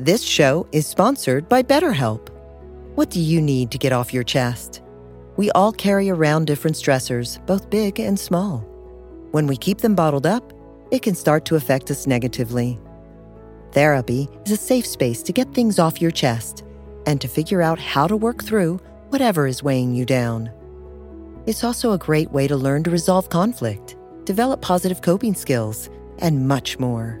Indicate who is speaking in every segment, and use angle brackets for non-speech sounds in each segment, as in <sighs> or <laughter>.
Speaker 1: This show is sponsored by BetterHelp. What do you need to get off your chest? We all carry around different stressors, both big and small. When we keep them bottled up, it can start to affect us negatively. Therapy is a safe space to get things off your chest and to figure out how to work through whatever is weighing you down. It's also a great way to learn to resolve conflict, develop positive coping skills, and much more.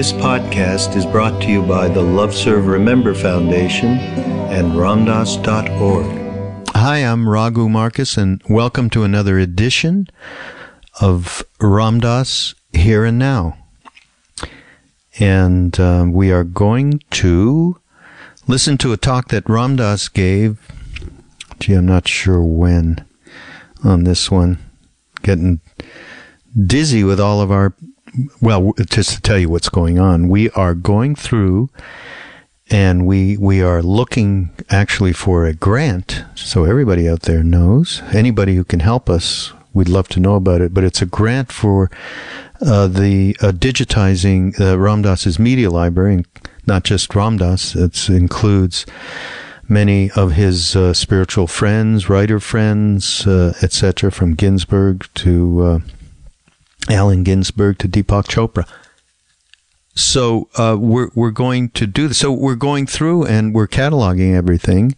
Speaker 2: This podcast is brought to you by the Love Serve Remember Foundation and Ramdas.org. Hi, I'm Raghu Marcus, and welcome to another edition of Ram Dass Here and Now. And uh, we are going to listen to a talk that Ram Dass gave. Gee, I'm not sure when on this one. Getting dizzy with all of our well, just to tell you what's going on, we are going through and we we are looking actually for a grant so everybody out there knows. Anybody who can help us we'd love to know about it but it's a grant for uh, the uh, digitizing uh, Ram Dass's media library not just Ram Dass it includes many of his uh, spiritual friends writer friends uh, etc from Ginsberg to uh, Allen Ginsberg to Deepak Chopra. So uh, we're we're going to do this. So we're going through and we're cataloging everything,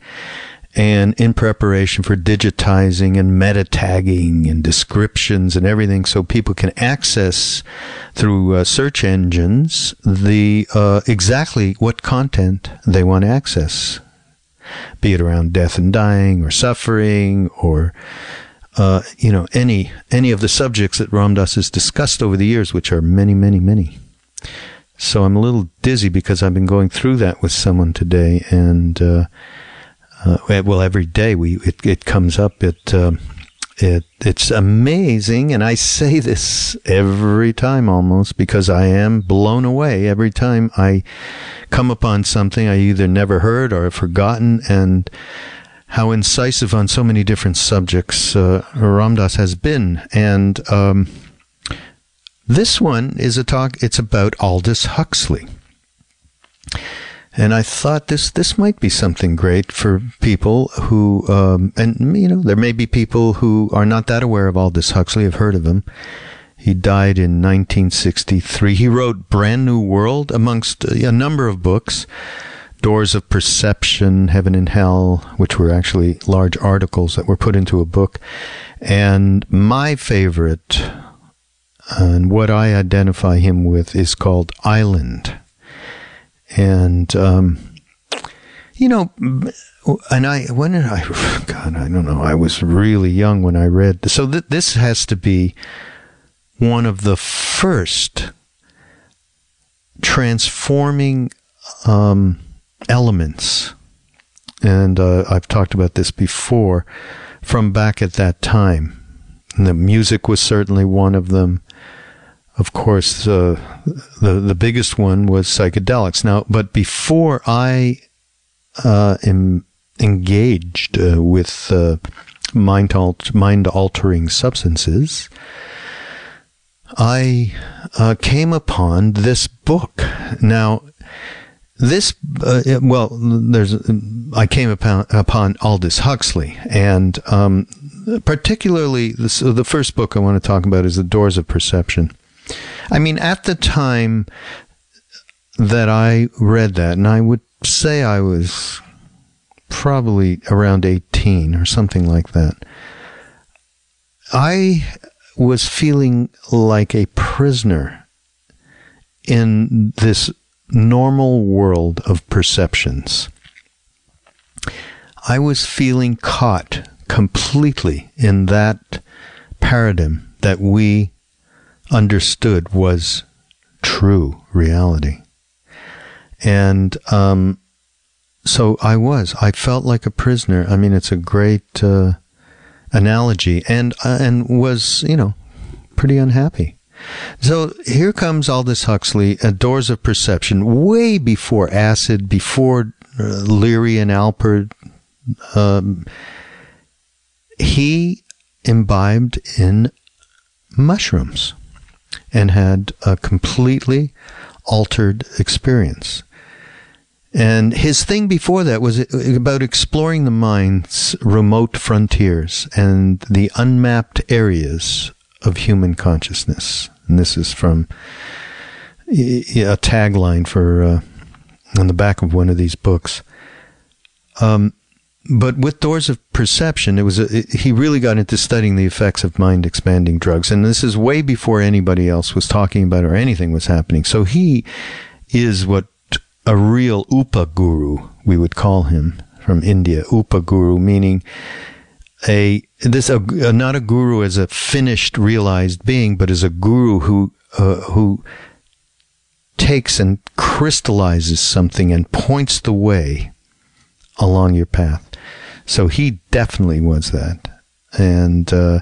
Speaker 2: and in preparation for digitizing and meta tagging and descriptions and everything, so people can access through uh, search engines the uh, exactly what content they want to access, be it around death and dying or suffering or uh, you know, any any of the subjects that Ram Dass has discussed over the years, which are many, many, many. So I'm a little dizzy because I've been going through that with someone today, and uh, uh, well, every day we it, it comes up. It um, it it's amazing, and I say this every time almost because I am blown away every time I come upon something I either never heard or have forgotten, and how incisive on so many different subjects uh, Ram Dass has been. And um, this one is a talk, it's about Aldous Huxley. And I thought this this might be something great for people who, um, and you know, there may be people who are not that aware of Aldous Huxley, have heard of him. He died in 1963. He wrote Brave New World, amongst a number of books. Doors of Perception, Heaven and Hell, which were actually large articles that were put into a book. And my favorite, and what I identify him with, is called Island. And, um, you know, and I, when did I, <sighs> God, I don't know, I was really young when I read. So th- this has to be one of the first transforming, um, elements, and uh, I've talked about this before, from back at that time. And the music was certainly one of them. of course, uh, the the biggest one was psychedelics. Now, but before I uh, am engaged uh, with uh, mind alt- mind altering substances, I came upon this book. Now, this uh, well, there's I came upon, upon Aldous Huxley, and um, particularly this, the first book I want to talk about is The Doors of Perception. I mean, at the time that I read that, and I would say I was probably around 18 or something like that, I was feeling like a prisoner in this normal world of perceptions. I was feeling caught completely in that paradigm that we understood was true reality. And um, so I was. I felt like a prisoner. I mean, it's a great uh, analogy, and uh, and was you know pretty unhappy. So here comes Aldous Huxley, uh, Doors of Perception, way before acid, before uh, Leary and Alpert. Um, he imbibed in mushrooms and had a completely altered experience. And his thing before that was about exploring the mind's remote frontiers and the unmapped areas of human consciousness. And this is from a tagline for uh, on the back of one of these books. Um, but with Doors of Perception, it was a, it, he really got into studying the effects of mind expanding drugs, and this is way before anybody else was talking about or anything was happening. So he is what a real Upa guru we would call him from India. Upa guru meaning a this a, not a guru as a finished realized being, but as a guru who uh, who takes and crystallizes something and points the way along your path. So he definitely was that, and uh,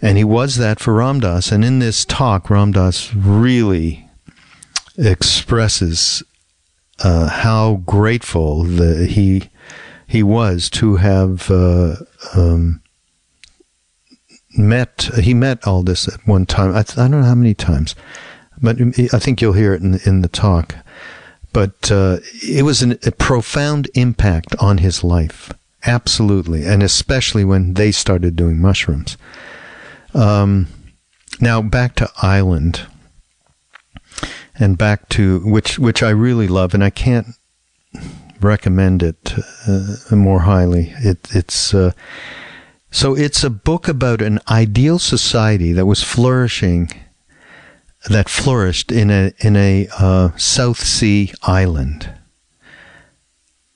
Speaker 2: and he was that for Ram Dass. And in this talk, Ram Dass really expresses uh, how grateful the, he he was to have uh, um, met. He met Aldous at one time. I, I, don't know how many times, but I think you'll hear it in, in the talk. But uh, it was an, a profound impact on his life Absolutely. And especially when they started doing mushrooms. Um, now back to Island and back to which, which I really love and I can't recommend it uh, more highly. It, it's, uh, so it's a book about an ideal society that was flourishing, that flourished in a in a uh, South Sea island,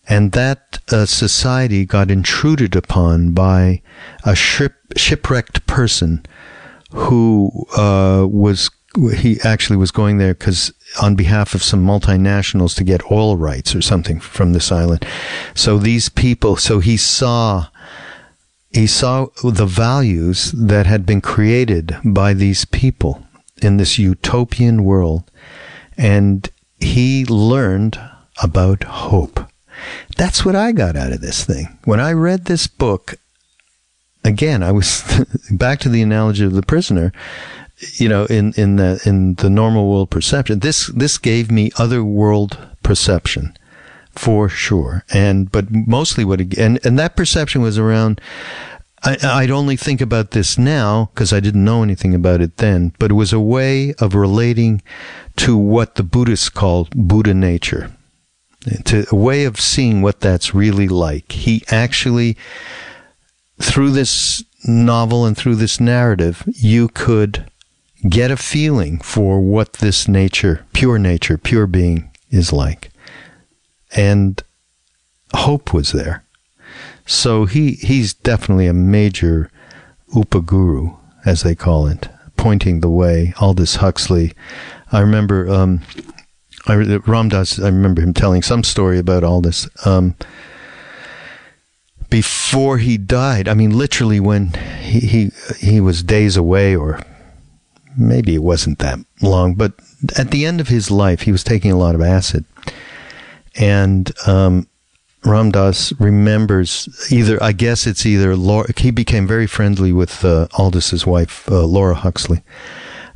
Speaker 2: and that uh, society got intruded upon by a ship, shipwrecked person who uh, was he actually was going there because on behalf of some multinationals to get oil rights or something from this island. So these people, so he saw he saw the values that had been created by these people in this utopian world, and he learned about hope. That's what I got out of this thing. When I read this book, again, I was <laughs> back to the analogy of the prisoner. You know, in in the in the normal world perception, this this gave me other world perception for sure. And but mostly what and and that perception was around. I, would only think about this now because I didn't know anything about it then, but it was a way of relating to what the Buddhists called Buddha nature to a way of seeing what that's really like. He actually, through this novel and through this narrative, you could get a feeling for what this nature, pure nature, pure being is like. And hope was there. So he, he's definitely a major upaguru, as they call it, pointing the way. Aldous Huxley. I remember um, I, Ram Dass, I remember him telling some story about this. Um, before he died, I mean, literally when he, he, he was days away or maybe it wasn't that long, but at the end of his life, he was taking a lot of acid. And um, Ram Dass remembers either, I guess it's either Laura, he became very friendly with uh, wife, uh, Laura Huxley.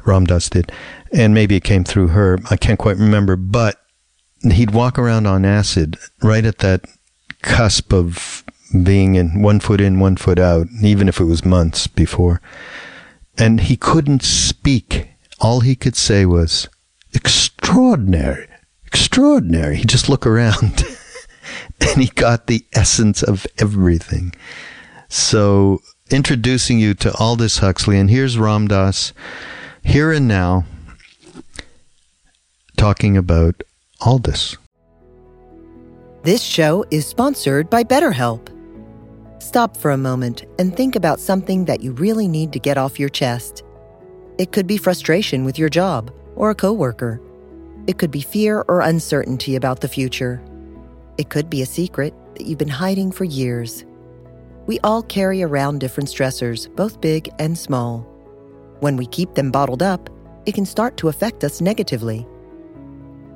Speaker 2: Ram Dass did. And maybe it came through her. I can't quite remember, but he'd walk around on acid right at that cusp of being in one foot in, one foot out, even if it was months before. And he couldn't speak. All he could say was, extraordinary, extraordinary. He just look around <laughs> and he got the essence of everything. So introducing you to Aldous Huxley, and here's Ram Dass, here and now, talking about Aldous.
Speaker 1: This show is sponsored by BetterHelp. Stop for a moment and think about something that you really need to get off your chest. It could be frustration with your job or a coworker. It could be fear or uncertainty about the future. It could be a secret that you've been hiding for years. We all carry around different stressors, both big and small. When we keep them bottled up, it can start to affect us negatively.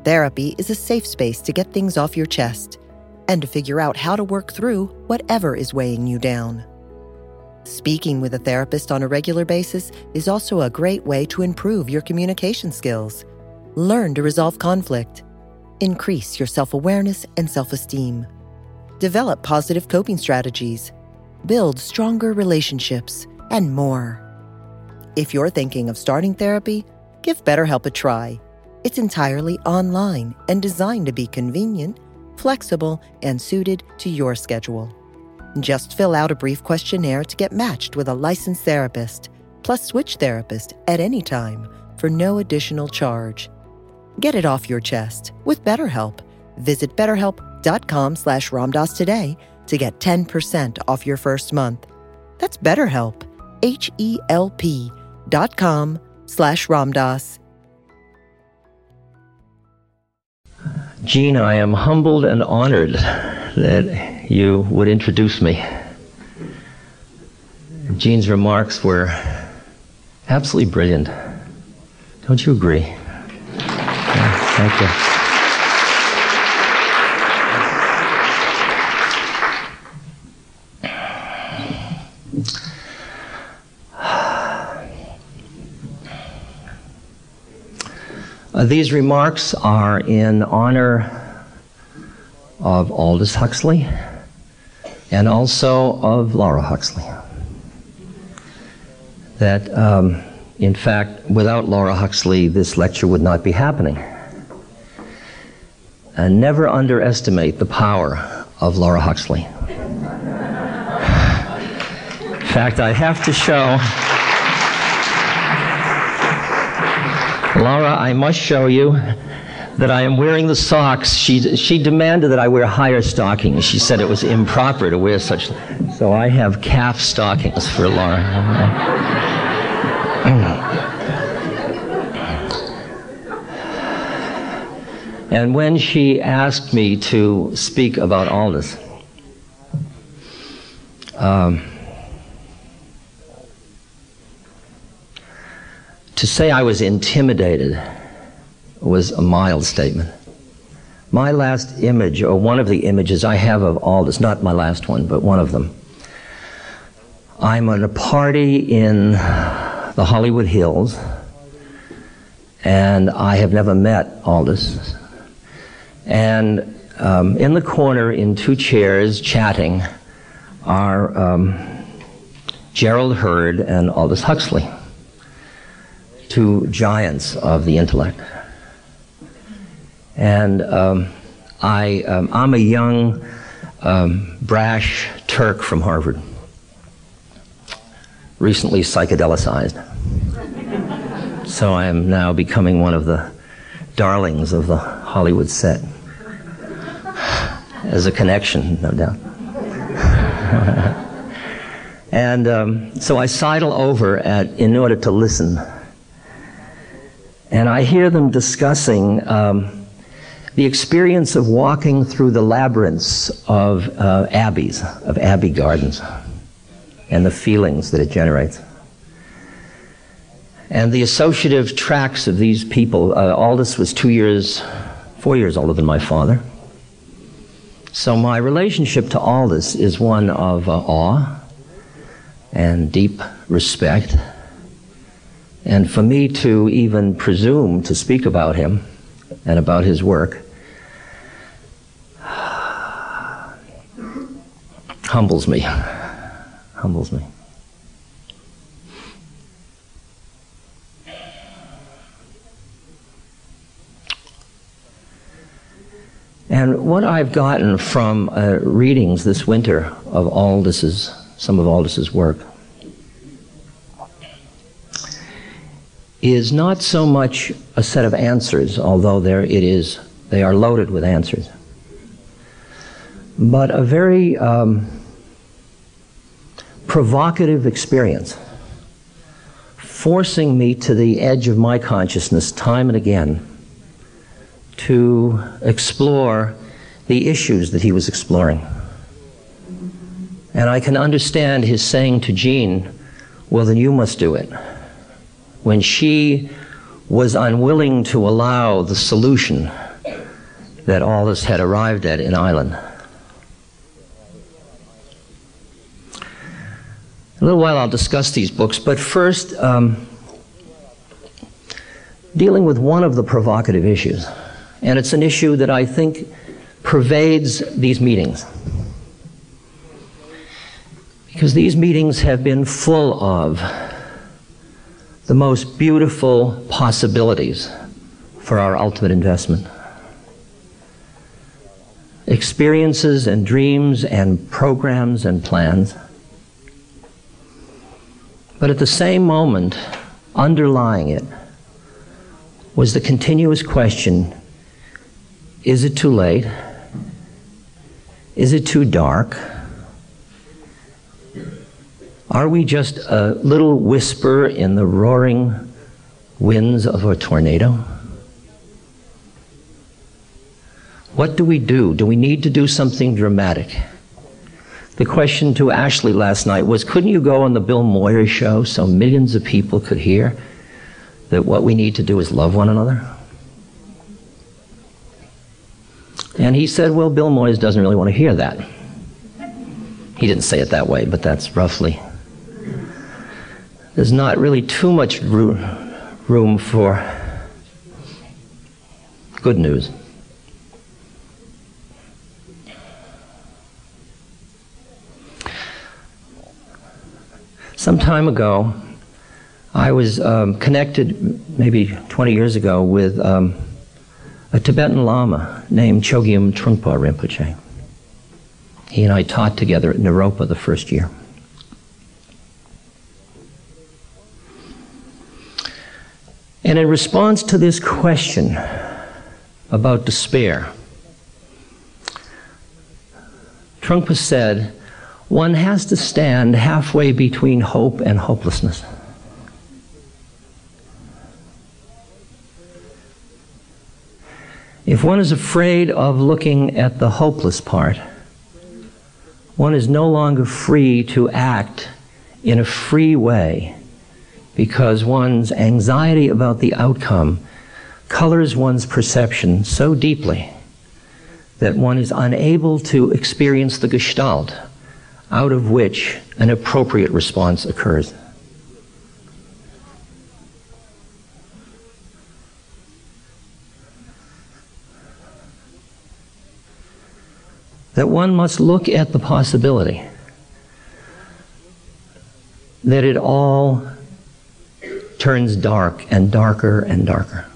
Speaker 1: Therapy is a safe space to get things off your chest and to figure out how to work through whatever is weighing you down. Speaking with a therapist on a regular basis is also a great way to improve your communication skills, learn to resolve conflict, increase your self awareness and self esteem, develop positive coping strategies, build stronger relationships, and more. If you're thinking of starting therapy, give BetterHelp a try. It's entirely online and designed to be convenient, flexible, and suited to your schedule. Just fill out a brief questionnaire to get matched with a licensed therapist, plus switch therapist at any time for no additional charge. Get it off your chest with BetterHelp. Visit betterhelp.com slash ramdass today to get 10% off your first month. That's BetterHelp, H-E-L-P dot com slash ramdass.
Speaker 3: Jean, I am humbled and honored that you would introduce me. Jean's remarks were absolutely brilliant. Don't you agree? Yeah, thank you. These remarks are in honor of Aldous Huxley and also of Laura Huxley. That, um, in fact, without Laura Huxley, this lecture would not be happening. And never underestimate the power of Laura Huxley. <laughs> in fact, I have to show. Laura, I must show you that I am wearing the socks. She, she demanded that I wear higher stockings. She said it was improper to wear such. So I have calf stockings for Laura. and when she asked me to speak about Aldous, um, To say I was intimidated was a mild statement. My last image, or one of the images I have of Aldous, not my last one, but one of them. I'm at a party in the Hollywood Hills, and I have never met Aldous. And um, in the corner, in two chairs, chatting, are um, Gerald Heard and Aldous Huxley two giants of the intellect. And um, I, um, I'm a young, um, brash Turk from Harvard, recently psychedelicized. so I am now becoming one of the darlings of the Hollywood set. <sighs> As a connection, no doubt. <laughs> and um, so I sidle over at, in order to listen and I hear them discussing um, the experience of walking through the labyrinths of uh, abbeys, of abbey gardens, and the feelings that it generates. And the associative tracks of these people, uh, Aldous was two years, four years older than my father. So my relationship to Aldous is one of uh, awe and deep respect. And for me to even presume to speak about him and about his work <sighs> humbles me. Humbles me. And what I've gotten from uh, readings this winter of Aldous's, some of Aldous's work, is not so much a set of answers, although there it is, they are loaded with answers, but a very um, provocative experience, forcing me to the edge of my consciousness time and again to explore the issues that he was exploring. And I can understand his saying to Jean, Well, then you must do it. When she was unwilling to allow the solution that all Aldous had arrived at in Island. In a little while I'll discuss these books, but first, um, dealing with one of the provocative issues. And it's an issue that I think pervades these meetings. Because these meetings have been full of the most beautiful possibilities for our ultimate investment. Experiences and dreams and programs and plans. But at the same moment, underlying it, was the continuous question is it too late? Is it too dark? Are we just a little whisper in the roaring winds of a tornado? What do we do? Do we need to do something dramatic? The question to Ashley last night was couldn't you go on the Bill Moyer show so millions of people could hear that what we need to do is love one another? And he said, Well, Bill Moyers doesn't really want to hear that. He didn't say it that way, but that's roughly. There's not really too much room for good news. Some time ago, I was um, connected, maybe 20 years ago, with um, a Tibetan Lama named Chogyam Trungpa Rinpoche. He and I taught together at Naropa the first year. And in response to this question about despair, Trungpa said, one has to stand halfway between hope and hopelessness. If one is afraid of looking at the hopeless part, one is no longer free to act in a free way because one's anxiety about the outcome colors one's perception so deeply that one is unable to experience the gestalt out of which an appropriate response occurs. that one must look at the possibility that it all turns dark and darker and darker.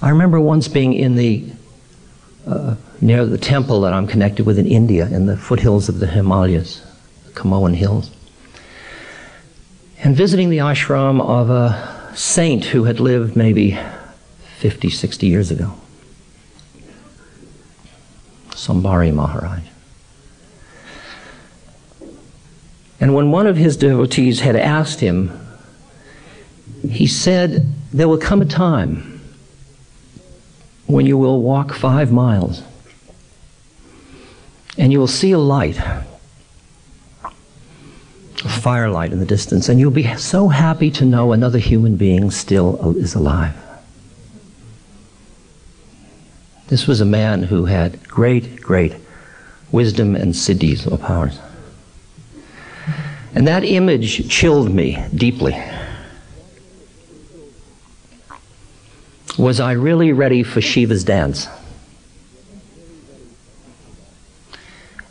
Speaker 3: I remember once being in the uh, near the temple that I'm connected with in India, in the foothills of the Himalayas, the Kumaon Hills, and visiting the ashram of a saint who had lived maybe 50, 60 years ago. Sombari Maharaj. And when one of his devotees had asked him, he said, There will come a time when you will walk five miles and you will see a light, a firelight in the distance, and you'll be so happy to know another human being still is alive. This was a man who had great, great wisdom and siddhis or powers. And that image chilled me deeply. Was I really ready for Shiva's dance?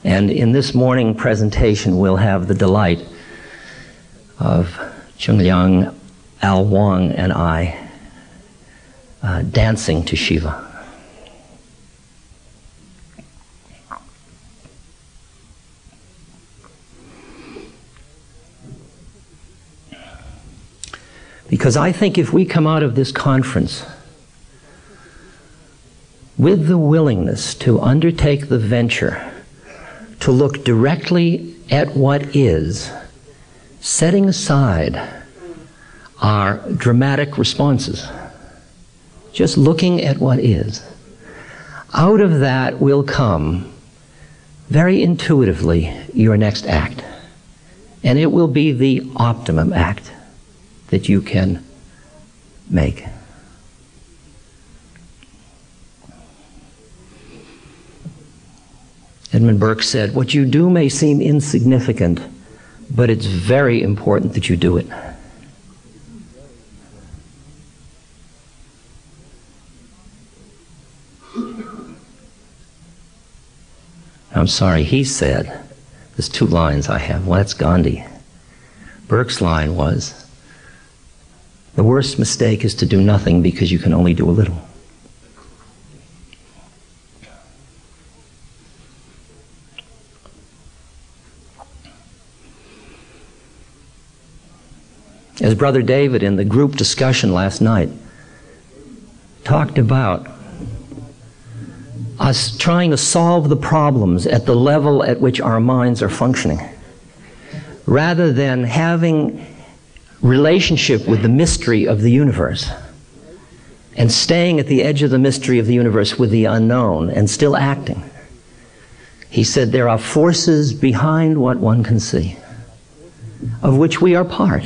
Speaker 3: And in this morning presentation, we'll have the delight of Chung Liang, Al Huang, and I uh, dancing to Shiva. Because I think if we come out of this conference with the willingness to undertake the venture to look directly at what is, setting aside our dramatic responses, just looking at what is, out of that will come very intuitively your next act. And it will be the optimum act that you can make. Edmund Burke said, What you do may seem insignificant, but it's very important that you do it. I'm sorry, he said, there's two lines I have. Well, that's Gandhi. Burke's line was, the worst mistake is to do nothing because you can only do a little. As Brother David in the group discussion last night talked about us trying to solve the problems at the level at which our minds are functioning, rather than having relationship with the mystery of the universe and staying at the edge of the mystery of the universe with the unknown and still acting. He said there are forces behind what one can see, of which we are part.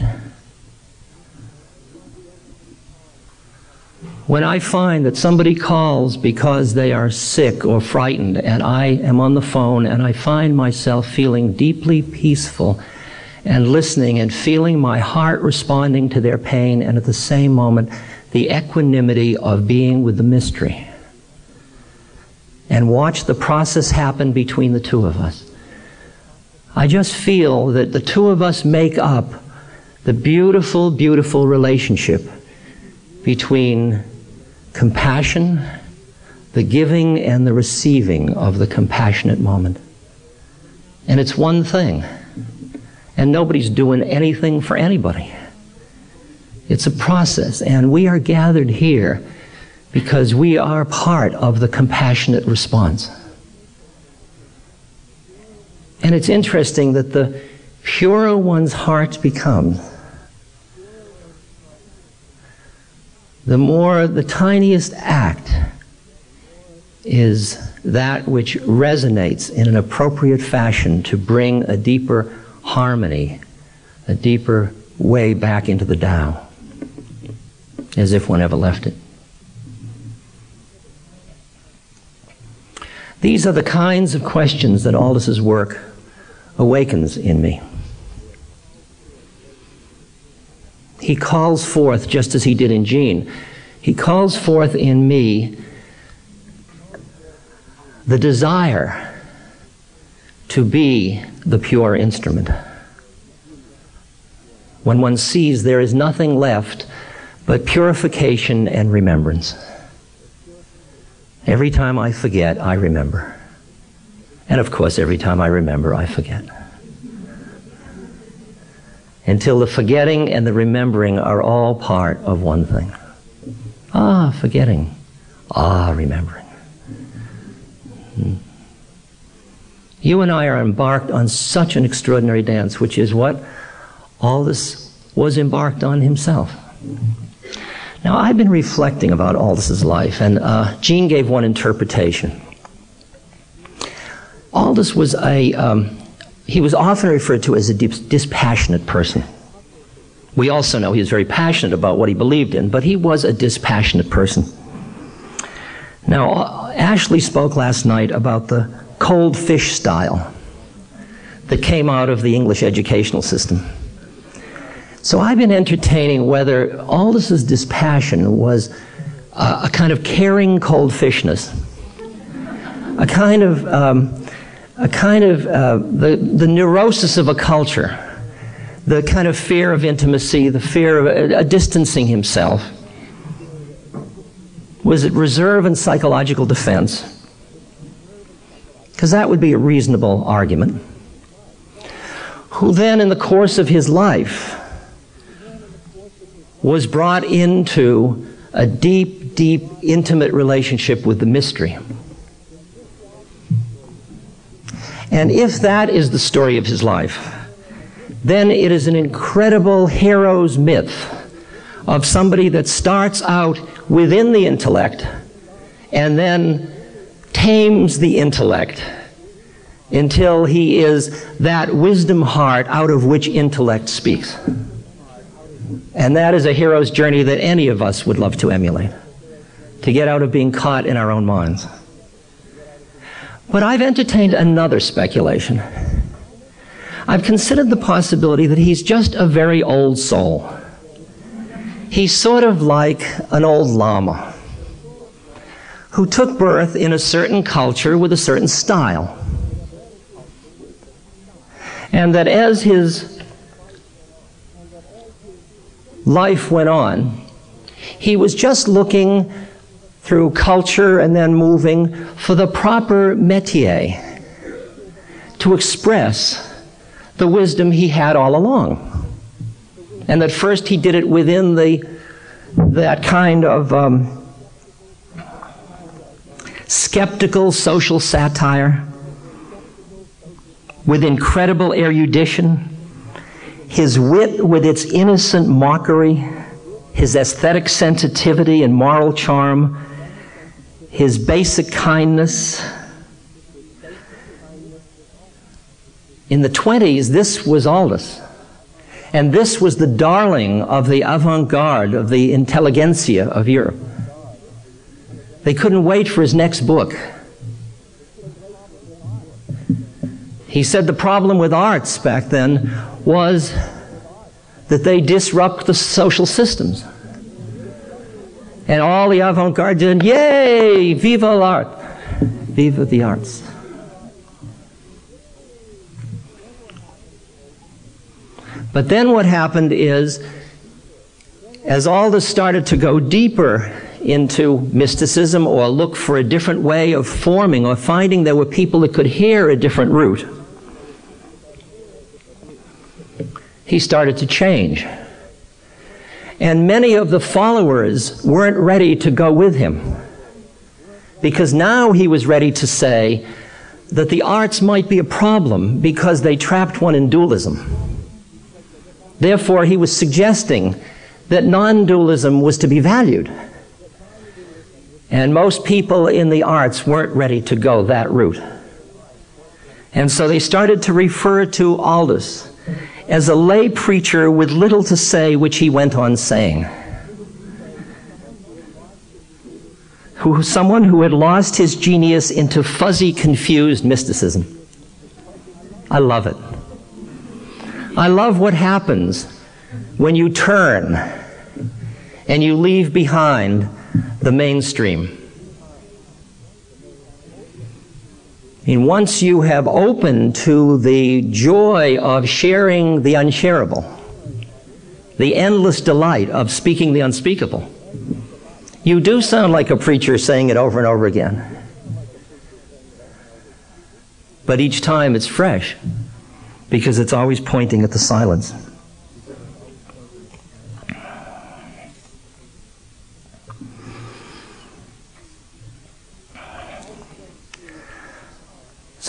Speaker 3: When I find that somebody calls because they are sick or frightened, and I am on the phone and I find myself feeling deeply peaceful and listening and feeling my heart responding to their pain, and at the same moment, the equanimity of being with the mystery. And watch the process happen between the two of us. I just feel that the two of us make up the beautiful, beautiful relationship between compassion, the giving, and the receiving of the compassionate moment. And it's one thing and nobody's doing anything for anybody. It's a process, and we are gathered here because we are part of the compassionate response. And it's interesting that the purer one's heart becomes, the more the tiniest act is that which resonates in an appropriate fashion to bring a deeper harmony, a deeper way back into the Tao, as if one ever left it. These are the kinds of questions that Aldous' work awakens in me. He calls forth, just as he did in Jean, he calls forth in me the desire to be the pure instrument. When one sees there is nothing left but purification and remembrance. Every time I forget, I remember. And of course, every time I remember, I forget. Until the forgetting and the remembering are all part of one thing. Ah, forgetting. Ah, remembering. Hmm. You and I are embarked on such an extraordinary dance, which is what Aldous was embarked on himself. Now, I've been reflecting about Aldous' life, and uh, Jean gave one interpretation. Aldous was a, um, he was often referred to as a dispassionate person. We also know he was very passionate about what he believed in, but he was a dispassionate person. Now, Ashley spoke last night about the cold fish style that came out of the English educational system. So I've been entertaining whether Aldous' dispassion was uh, a kind of caring cold fishness, a kind of, um, a kind of uh, the, the neurosis of a culture, the kind of fear of intimacy, the fear of uh, distancing himself. Was it reserve and psychological defense? Because that would be a reasonable argument. Who then, in the course of his life, was brought into a deep, deep, intimate relationship with the mystery. And if that is the story of his life, then it is an incredible hero's myth of somebody that starts out within the intellect and then tames the intellect until he is that wisdom heart out of which intellect speaks. And that is a hero's journey that any of us would love to emulate, to get out of being caught in our own minds. But I've entertained another speculation. I've considered the possibility that he's just a very old soul. He's sort of like an old lama who took birth in a certain culture with a certain style. And that as his life went on, he was just looking through culture and then moving for the proper métier to express the wisdom he had all along. And that first he did it within the, that kind of um, skeptical social satire with incredible erudition his wit with its innocent mockery, his aesthetic sensitivity and moral charm, his basic kindness. In the 20s, this was Aldous. And this was the darling of the avant garde, of the intelligentsia of Europe. They couldn't wait for his next book. He said the problem with arts back then was that they disrupt the social systems. And all the avant garde did, yay, viva l'art, viva the arts. But then what happened is, as Aldous started to go deeper into mysticism or look for a different way of forming or finding there were people that could hear a different route, he started to change. And many of the followers weren't ready to go with him. Because now he was ready to say that the arts might be a problem because they trapped one in dualism. Therefore, he was suggesting that non dualism was to be valued. And most people in the arts weren't ready to go that route. And so they started to refer to Aldous as a lay preacher with little to say, which he went on saying. Who, someone who had lost his genius into fuzzy, confused mysticism. I love it. I love what happens when you turn and you leave behind the mainstream. And once you have opened to the joy of sharing the unshareable, the endless delight of speaking the unspeakable, you do sound like a preacher saying it over and over again. But each time it's fresh because it's always pointing at the silence.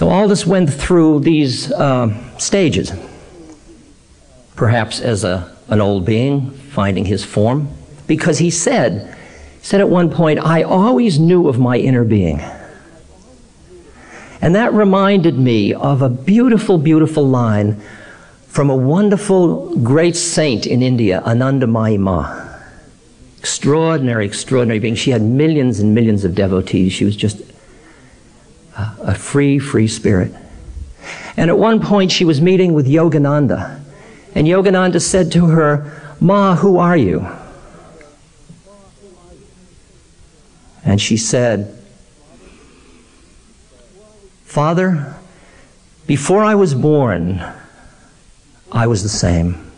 Speaker 3: So Aldous went through these uh, stages, perhaps as a, an old being finding his form, because he said, said at one point, I always knew of my inner being. And that reminded me of a beautiful, beautiful line from a wonderful great saint in India, Anandamayi Ma. Extraordinary, extraordinary being. She had millions and millions of devotees. She was just a, free, free spirit. And at one point, she was meeting with Yogananda. And Yogananda said to her, Ma, who are you? And she said, Father, before I was born, I was the same.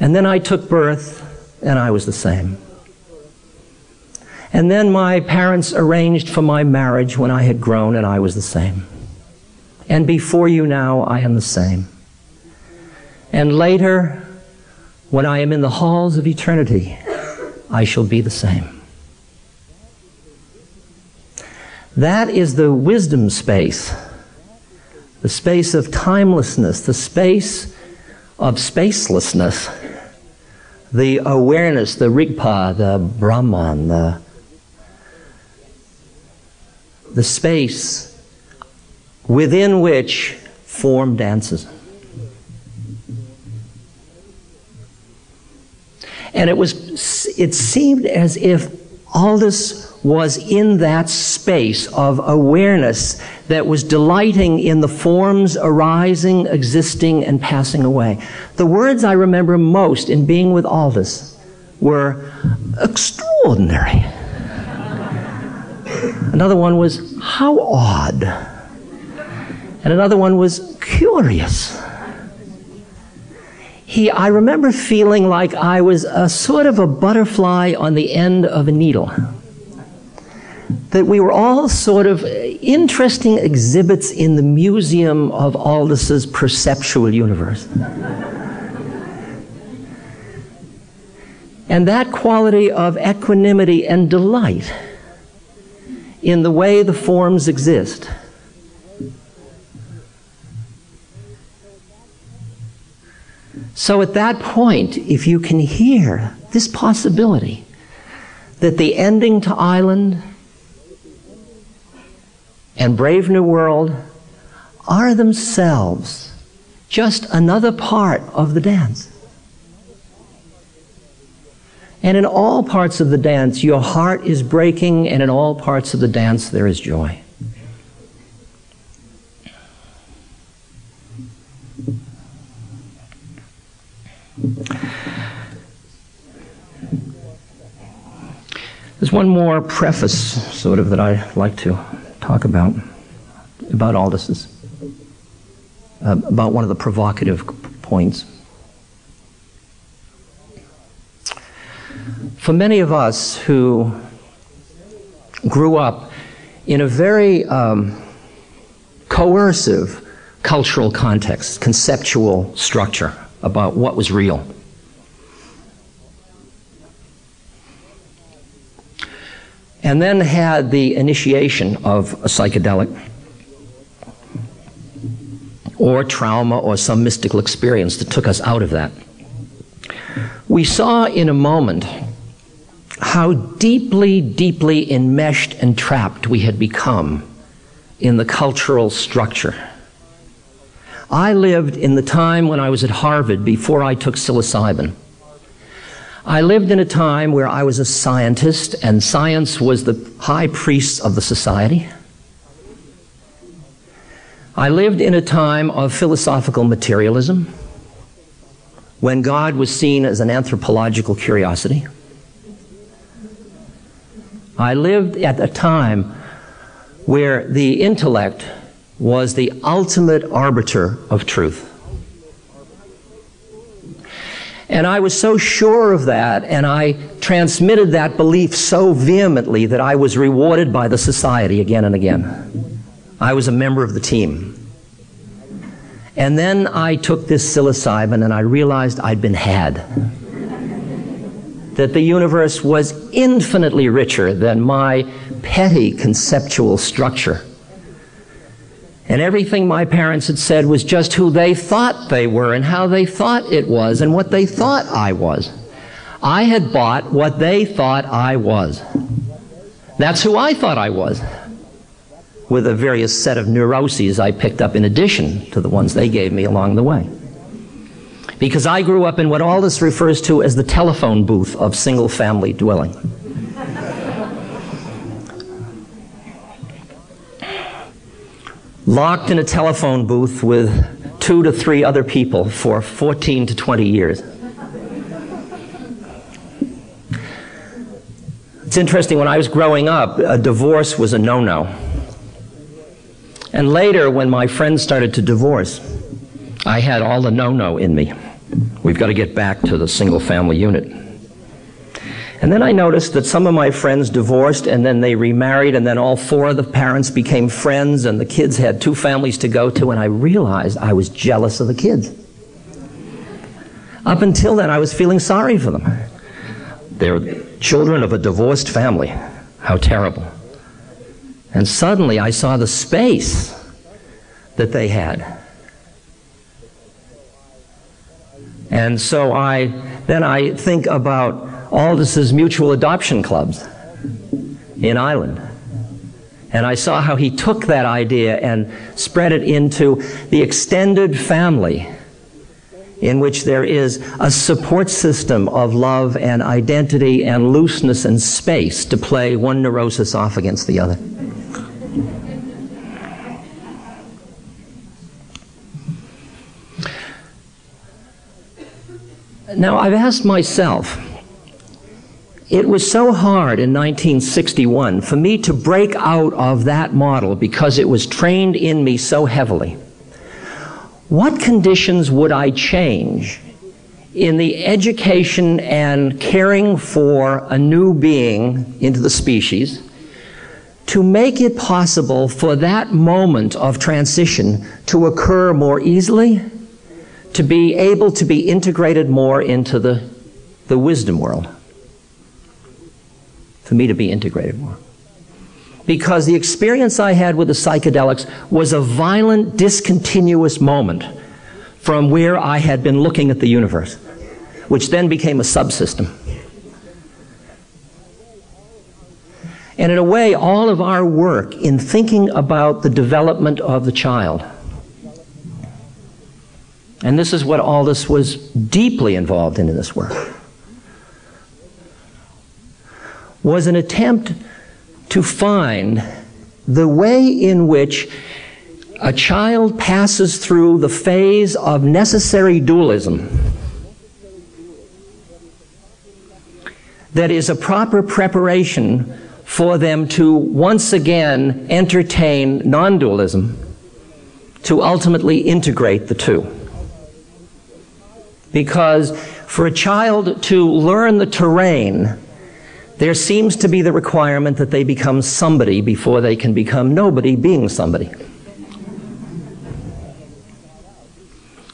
Speaker 3: And then I took birth, and I was the same. And then my parents arranged for my marriage when I had grown, and I was the same. And before you now, I am the same. And later, when I am in the halls of eternity, I shall be the same. That is the wisdom space, the space of timelessness, the space of spacelessness, the awareness, the Rigpa, the Brahman, the, the space within which form dances. And it was, it seemed as if Aldous was in that space of awareness that was delighting in the forms arising, existing, and passing away. The words I remember most in being with Aldous were extraordinary. Another one was, how odd. And another one was, curious. He, I remember feeling like I was a sort of a butterfly on the end of a needle that we were all sort of interesting exhibits in the museum of Aldous's perceptual universe. and that quality of equanimity and delight in the way the forms exist. So at that point, if you can hear this possibility that the ending to Island and Brave New World are themselves just another part of the dance. And in all parts of the dance, your heart is breaking, and in all parts of the dance, there is joy. There's one more preface, sort of, that I like to talk about, about all Aldous's, uh, about one of the provocative points. For many of us who grew up in a very um, coercive cultural context, conceptual structure about what was real. and then had the initiation of a psychedelic or trauma or some mystical experience that took us out of that. We saw in a moment how deeply, deeply enmeshed and trapped we had become in the cultural structure. I lived in the time when I was at Harvard before I took psilocybin. I lived in a time where I was a scientist, and science was the high priest of the society. I lived in a time of philosophical materialism, when God was seen as an anthropological curiosity. I lived at a time where the intellect was the ultimate arbiter of truth. And I was so sure of that, and I transmitted that belief so vehemently that I was rewarded by the society again and again. I was a member of the team. And then I took this psilocybin and I realized I'd been had. that the universe was infinitely richer than my petty conceptual structure. And everything my parents had said was just who they thought they were and how they thought it was and what they thought I was. I had bought what they thought I was. That's who I thought I was. With a various set of neuroses I picked up in addition to the ones they gave me along the way. Because I grew up in what Aldous refers to as the telephone booth of single family dwelling. Locked in a telephone booth with two to three other people for 14 to 20 years. It's interesting, when I was growing up, a divorce was a no no. And later, when my friends started to divorce, I had all the no no in me. We've got to get back to the single family unit. And then I noticed that some of my friends divorced and then they remarried, and then all four of the parents became friends, and the kids had two families to go to, and I realized I was jealous of the kids. Up until then, I was feeling sorry for them. They're children of a divorced family. How terrible. And suddenly I saw the space that they had. And so I then I think about Aldous' mutual adoption clubs in Island. And I saw how he took that idea and spread it into the extended family in which there is a support system of love and identity and looseness and space to play one neurosis off against the other. Now, I've asked myself, it was so hard in 1961 for me to break out of that model because it was trained in me so heavily. What conditions would I change in the education and caring for a new being into the species to make it possible for that moment of transition to occur more easily, to be able to be integrated more into the, the wisdom world? For me to be integrated more because the experience I had with the psychedelics was a violent, discontinuous moment from where I had been looking at the universe, which then became a subsystem. And in a way, all of our work in thinking about the development of the child, and this is what Aldous was deeply involved in in this work, was an attempt to find the way in which a child passes through the phase of necessary dualism that is a proper preparation for them to once again entertain non dualism to ultimately integrate the two. Because for a child to learn the terrain there seems to be the requirement that they become somebody before they can become nobody being somebody.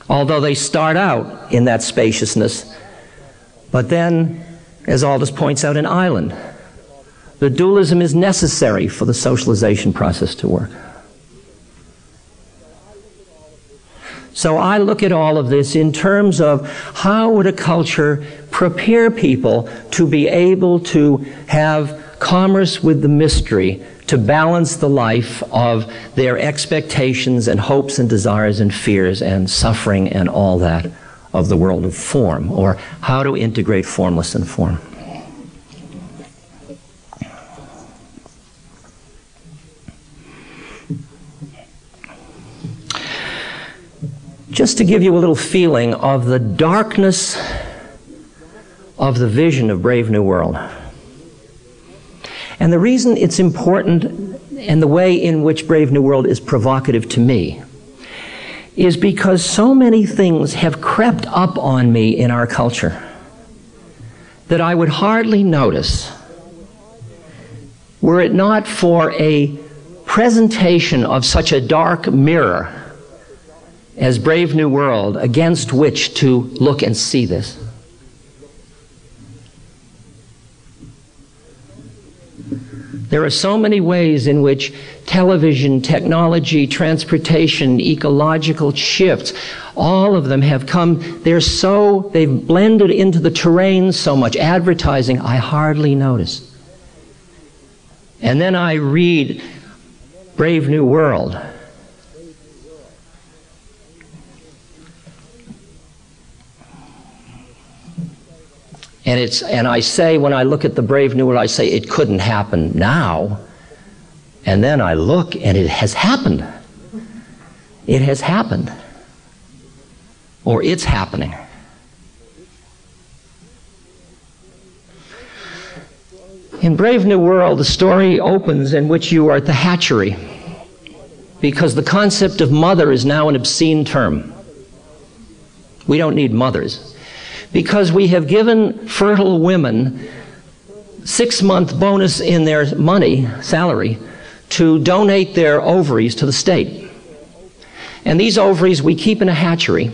Speaker 3: Although they start out in that spaciousness, but then, as Aldous points out in Island, the dualism is necessary for the socialization process to work. So I look at all of this in terms of how would a culture prepare people to be able to have commerce with the mystery to balance the life of their expectations and hopes and desires and fears and suffering and all that of the world of form, or how to integrate formless and form. Just to give you a little feeling of the darkness of the vision of Brave New World. And the reason it's important and the way in which Brave New World is provocative to me is because so many things have crept up on me in our culture that I would hardly notice were it not for a presentation of such a dark mirror as Brave New World against which to look and see this. There are so many ways in which television, technology, transportation, ecological shifts, all of them have come, they're so, they've blended into the terrain so much. Advertising, I hardly notice. And then I read Brave New World. And it's and I say when I look at the Brave New World, I say it couldn't happen now. And then I look and it has happened. It has happened. Or it's happening. In Brave New World, the story opens in which you are at the hatchery because the concept of mother is now an obscene term. We don't need mothers because we have given fertile women six month bonus in their money, salary, to donate their ovaries to the state. And these ovaries we keep in a hatchery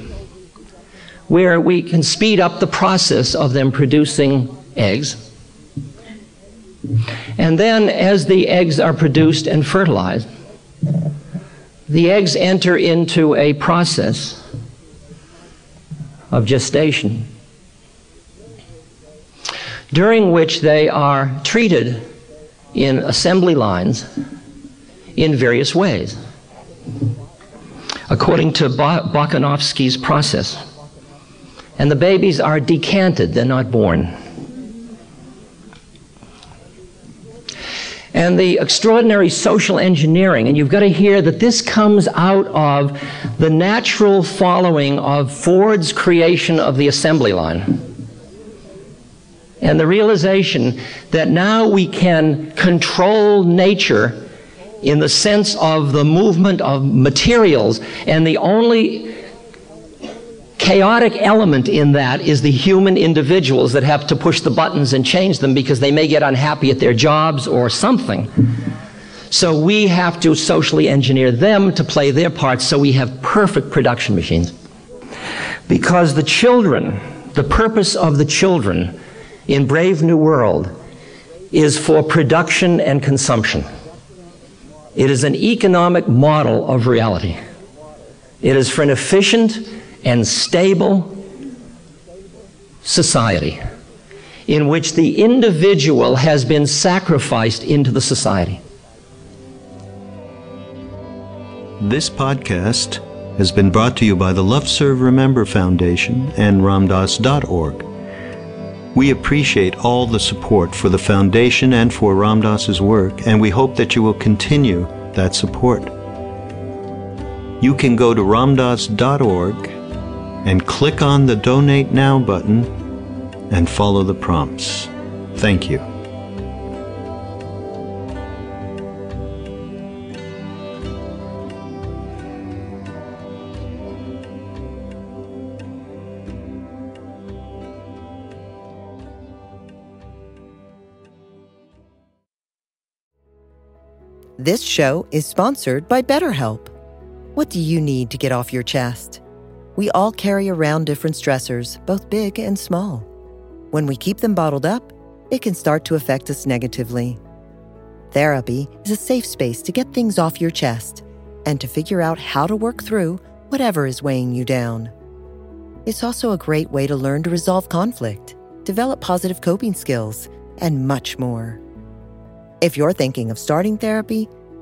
Speaker 3: where we can speed up the process of them producing eggs and then, as the eggs are produced and fertilized, the eggs enter into a process of gestation during which they are treated in assembly lines in various ways, according to Bokanovsky's process. And the babies are decanted, they're not born. and the extraordinary social engineering. And you've got to hear that this comes out of the natural following of Ford's creation of the assembly line. And the realization that now we can control nature in the sense of the movement of materials, and the only chaotic element in that is the human individuals that have to push the buttons and change them because they may get unhappy at their jobs or something. So we have to socially engineer them to play their parts so we have perfect production machines. Because the children, the purpose of the children in Brave New World is for production and consumption. It is an economic model of reality. It is for an efficient and stable society in which the individual has been sacrificed into the society.
Speaker 2: This podcast has been brought to you by the Love Serve Remember Foundation and Ramdass.org. We appreciate all the support for the foundation and for Ram Dass's work, and we hope that you will continue that support. You can go to ramdass.org and click on the Donate Now button and follow the prompts. Thank you.
Speaker 1: This show is sponsored by BetterHelp. What do you need to get off your chest? We all carry around different stressors, both big and small. When we keep them bottled up, it can start to affect us negatively. Therapy is a safe space to get things off your chest and to figure out how to work through whatever is weighing you down. It's also a great way to learn to resolve conflict, develop positive coping skills, and much more. If you're thinking of starting therapy,